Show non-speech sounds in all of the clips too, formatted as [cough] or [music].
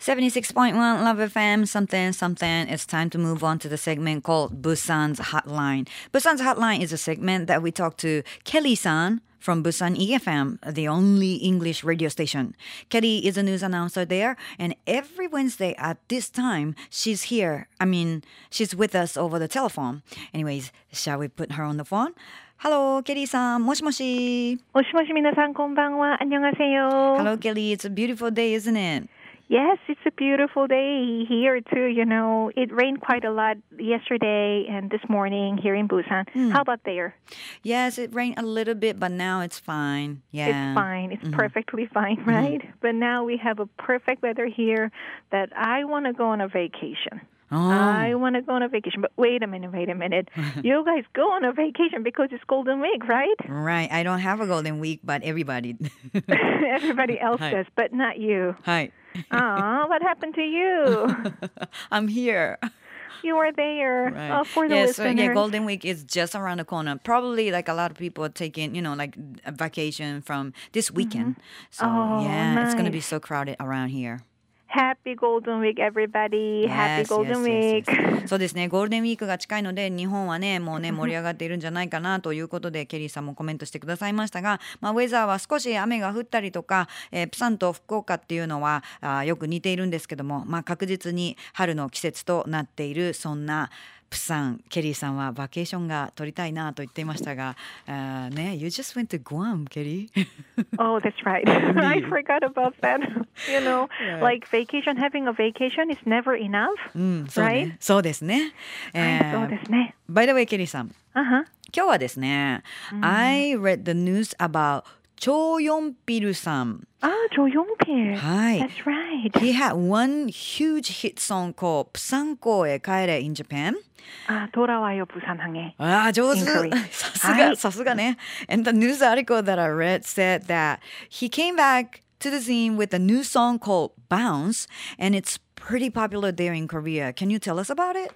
76.1 Love FM, something, something. It's time to move on to the segment called Busan's Hotline. Busan's Hotline is a segment that we talk to Kelly san from Busan EFM, the only English radio station. Kelly is a news announcer there, and every Wednesday at this time, she's here. I mean, she's with us over the telephone. Anyways, shall we put her on the phone? Hello, Kelly san. 모시모시. 모시모시, minasan, konbanwa. 안녕하세요. Hello, Kelly. It's a beautiful day, isn't it? Yes, it's a beautiful day here too. You know, it rained quite a lot yesterday and this morning here in Busan. Hmm. How about there? Yes, it rained a little bit, but now it's fine. Yeah. It's fine. It's mm-hmm. perfectly [laughs] fine, mm-hmm. right? But now we have a perfect weather here that I want to go on a vacation. Oh. I want to go on a vacation. But wait a minute, wait a minute. [laughs] you guys go on a vacation because it's Golden Week, right? Right. I don't have a golden week, but everybody. [laughs] Everybody else Hi. does, but not you. はい。Aw, what happened to you? [laughs] I'm here. You are there Right. uh, for the yeah, so, yeah, Golden Week is just around the corner. Probably like a lot of people are taking, you know, like a vacation from this weekend. So Oh, yeah, it's gonna be so crowded around here. Happy Golden Week, everybody. Happy Golden Week. yes, yes. [laughs] そうですね、ゴールデンウィークが近いので、日本はね、もうね、盛り上がっているんじゃないかなということで、ケリーさんもコメントしてくださいましたが、まあ、ウェザーは少し雨が降ったりとか、えープサンと福岡っていうのはあーよく似ているんですけども、まあ、確実に春の季節となっている、そんなプサン、ケリーさんはバケーションが取りたいなと言っていましたが、あーね、You just went to Guam, ケリー Oh, that's right. I forgot about that. You know, like vacation, having a vacation is never enough. うん、そうね、そうですね。はい、そうですね。By the way, ケリーさん。Uh-huh. 今日はですね、I read the news about Cho Yong Pil san. Ah, Cho Yong Pil. Hi. That's right. He had one huge hit song called 부산고에 Kaere" in Japan. 아, 돌아와요 부산항에. 아, 저수. [laughs] 사수가 사수가네. And the news article that I read said that he came back to the scene with a new song called Bounce and it's pretty popular there in Korea. Can you tell us about it?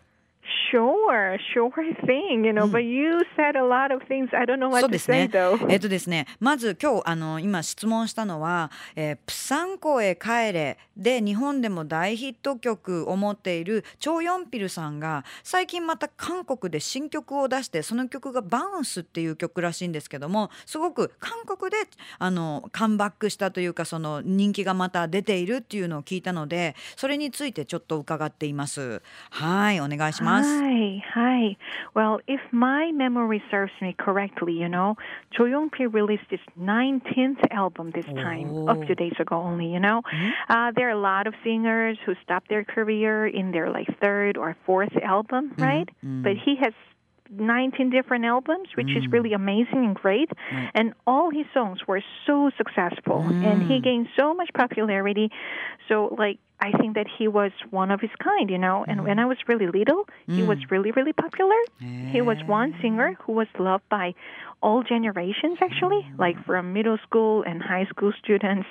Sure, sure thing, you know, but you said a lot of things. I don't know what で to す say ね though. [laughs] えっとですね、まず今日あの今質問したのは、えープサン港へ帰れで日本でも大ヒット曲を持っているチョ・ヨンピルさんが最近また韓国で新曲を出してその曲がバウンスっていう曲らしいんですけどもすごく韓国であのカムバックしたというかその人気がまた出ているっていうのを聞いたのでそれについてちょっと伺っています。はい、お願いします。Hi, hi. Well, if my memory serves me correctly, you know, Cho Young-pil released his 19th album this time, Oh. a few oh. days ago only, you know. Mm-hmm. Uh, there are a lot of singers who stopped their career in their like third or fourth album, mm-hmm. right? But mm-hmm. he has 19 different albums, which is really mm. amazing and great. And all his songs were so successful and he mm. gained so much popularity. So, like, I think that he was one of his kind, you know. And when I was really little, he was really, really popular. He was one singer who was loved by all generations, actually, like from middle school and high school students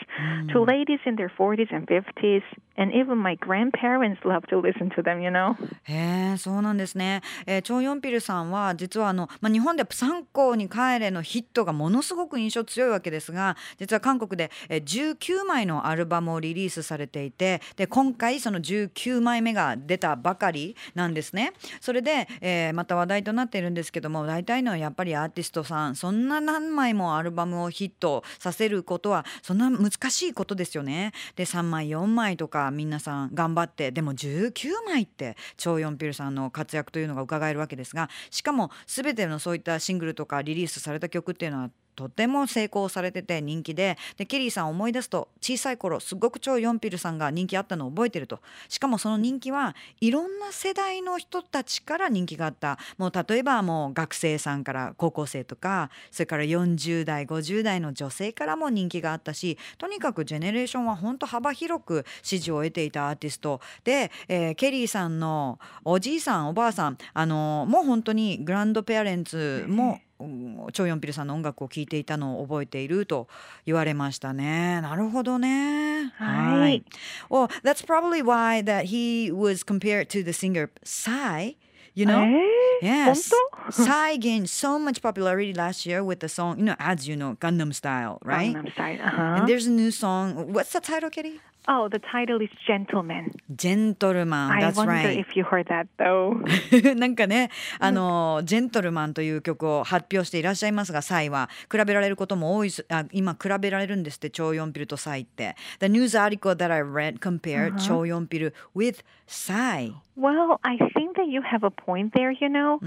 to ladies in their 40s and 50s. And even my grandparents loved to listen to them, you know. へえそうなんですね。えー、チョ・ヨンピルさんは実はあの、まあ、日本でプサン港に帰れのヒットがものすごく印象強いわけですが実は韓国で、えー19枚のアルバムをリリースされていて で今回その19枚目が出たばかりなんですね。それで、えーまた話題となっているんですけども大体のやっぱりアーティストさんそんな何枚もアルバムをヒットさせることはそんな難しいことですよね。で3枚4枚とか皆さん頑張ってでも19枚ってチョ・ヨンピルさんの活躍というのが伺えるわけですがしかも全てのそういったシングルとかリリースされた曲っていうのはとても成功されてて人気ででケリーさん思い出すと小さい頃すごくチョ・ヨンピルさんが人気あったのを覚えてると。しかもその人気はいろんな世代の人たちから人気があった。もう例えばもう学生さんから高校生とかそれから40代50代の女性からも人気があったしとにかくジェネレーションは本当幅広く支持を得ていたアーティストで、えーケリーさんのおじいさんおばあさんあのもう本当にグランドペアレンツも、うん。チョ・ヨンピルさんの音楽を聴いていたのを覚えていると言われましたね。なるほどね。はい。Well, that's probably why that he was compared to the singer Psy. You know? えー Yes. 本 Psy gained so much popularity last year with the song, you know, as you know, Gundam Style, right? Gangnam Style. Uh-huh. And there's a new song. What's the title, Kitty? Oh, the title is Gentleman. ジェントルマン。 I That's wonder right. if you heard that though. [laughs] なんかね、あの、ジェントルマンという曲を発表していらっしゃいますが、サイは比べられることも多いすあ今比べられるんですって、チョ・ヨンピルとサイって。The news article that I read compared チョ・ヨンピル with サイ。 Well, I think that you have a point there, you know.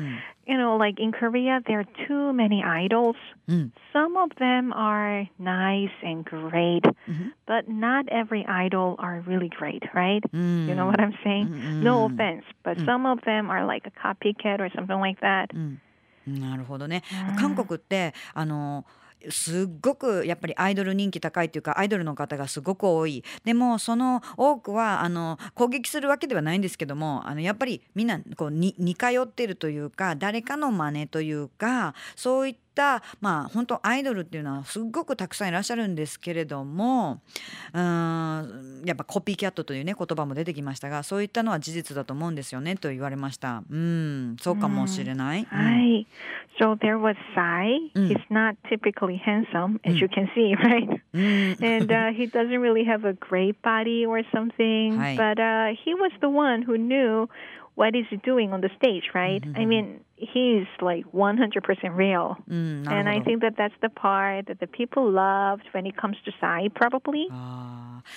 You know, like in Korea, there are too many idols. Some of them are nice and great, but not every idol are really great, right? You know what I'm saying? No offense, but some of them are like a copycat or something like that. なるほどね。韓国ってあのすっごくやっぱりアイドル人気高いっていうかアイドルの方がすごく多いでもその多くはあの攻撃するわけではないんですけどもあのやっぱりみんなこうに似通ってるというか誰かの真似というかそういったまあ本当アイドルっていうのはすっごくたくさんいらっしゃるんですけれどもうーんやっぱコピーキャットというね言葉も出てきましたがそういったのは事実だと思うんですよねと言われました。うんそうかもしれない。うん Hi. So there was Sai. He's not typically handsome, as you can see, right? うん and uh, he doesn't really have a great body or something. But uh, he was the one who knew what is he doing on the stage, right? I mean, he's like 100% real. Mm, and I think that that's the part that the people loved when it comes to Sai, probably.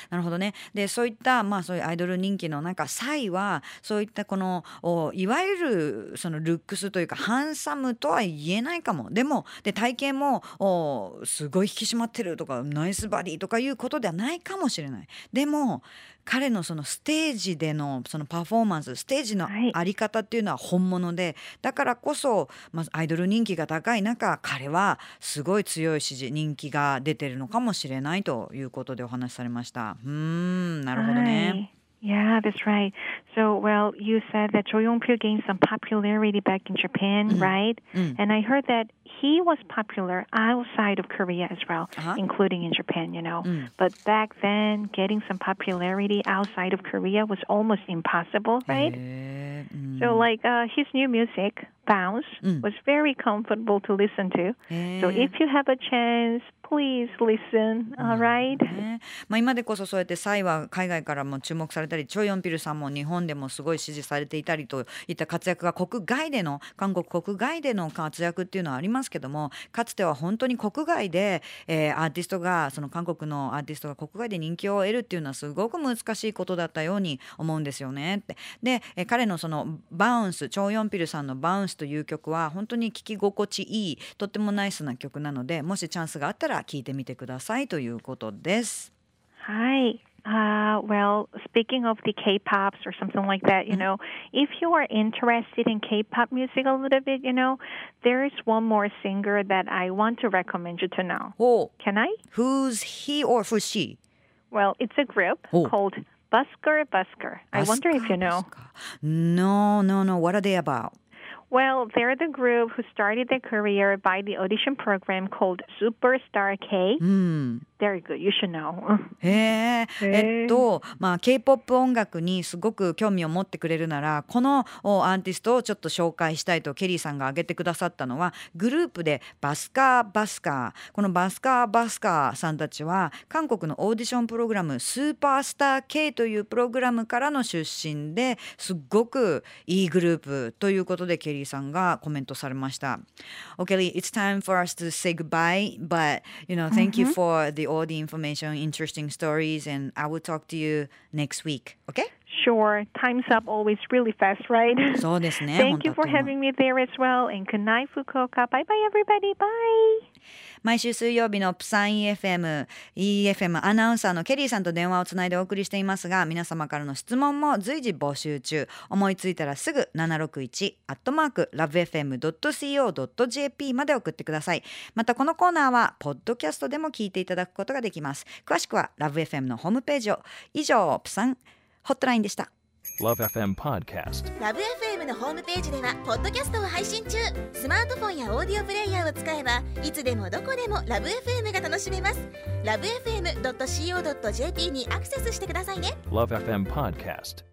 なるほどね。でそういったまあそういうアイドル人気のなんか際はそういったこのおいわゆるそのルックスというかハンサムとは言えないかも。でもで体型もおすごい引き締まってるとかナイスバディとかいうことではないかもしれない。でも彼のそのステージでのそのパフォーマンスステージのはいあり方っていうのは本物でだからこそ、まあ、アイドル人気が高い中彼はすごい強い支持人気が出てるのかもしれないということでお話しされましうーんなるほどね。 Hi. Yeah, that's right. So, well, you said that Choi Yong Pil gained some popularity back in Japan, right? And I heard that he was popular outside of Korea as well, Uh-huh. including in Japan, you know. But back then, getting some popularity outside of Korea was almost impossible, right? へーうん So, like uh, his new music, Bounce, was very comfortable to listen to. So, if you have a chance, please listen, alright? まあ、今でこそそうやってサイは海外からも注目されたりチョ・ヨンピルさんも日本でもすごい支持されていたりといった活躍が国外での韓国国外での活躍っていうのはありますけどもかつては本当に国外で、えーアーティストがその韓国のアーティストが国外で人気を得るっていうのはすごく難しいことだったように思うんですよねって。で、えー彼のそのバウンスチョ・ヨンピルさんのバウンスという曲は本当に聴き心地いいとってもナイスな曲なのでもしチャンスがあったら聴いてみてくださいということです。 Hi. Uh, well, speaking of the K-pops or something like that, you know, if you are interested in K-pop music a little bit, you know, there is one more singer that I want to recommend you to know. ほう Can I? Who's he or who's she? Well, it's a group Oh. called Busker Busker. I wonder if you know. No, no, no. What are they about? Well, they're the group who started their career by the audition program called Superstar K. うん。Very good. You should know. [laughs] へえ。えっと、まあ K-POP 音楽にすごく興味を持ってくれるなら、このおアーティストをちょっと紹介したいとケリーさんが挙げてくださったのは、グループでバスカーバスカー。このバスカーバスカーさんたちは、韓国のオーディションプログラム、スーパースター K というプログラムからの出身ですっごくいいグループということでケリさんがコメントされました。Okay, Lee, it's time for us to say goodbye, but you know, thank you for the all the information, interesting stories, and I will talk to you next week. Okay? Sure. Time's up always really fast, right? [laughs] そうですね。Thank you for having me there as well. And good night, Fukuoka. Bye bye, everybody. Bye. 毎週水曜日のプサン EFM、EFM アナウンサーのケリーさんと電話をつないでお送りしていますが、皆様からの質問も随時募集中。思いついたらすぐ761アットマーク lovefm.co.jp まで送ってください。またこのコーナーはポッドキャストでも聞いていただくことができます。詳しくは LoveFM のホームページを。以上、プサンホットラインでした。Love FM Podcast. ラブ f m のホームページではポッドキャストを配信中スマートフォンやオーディオプレイヤーを使えばいつでもどこでもラブ f m が楽しめますラブ FM.co.jp にアクセスしてくださいね Love FM Podcast.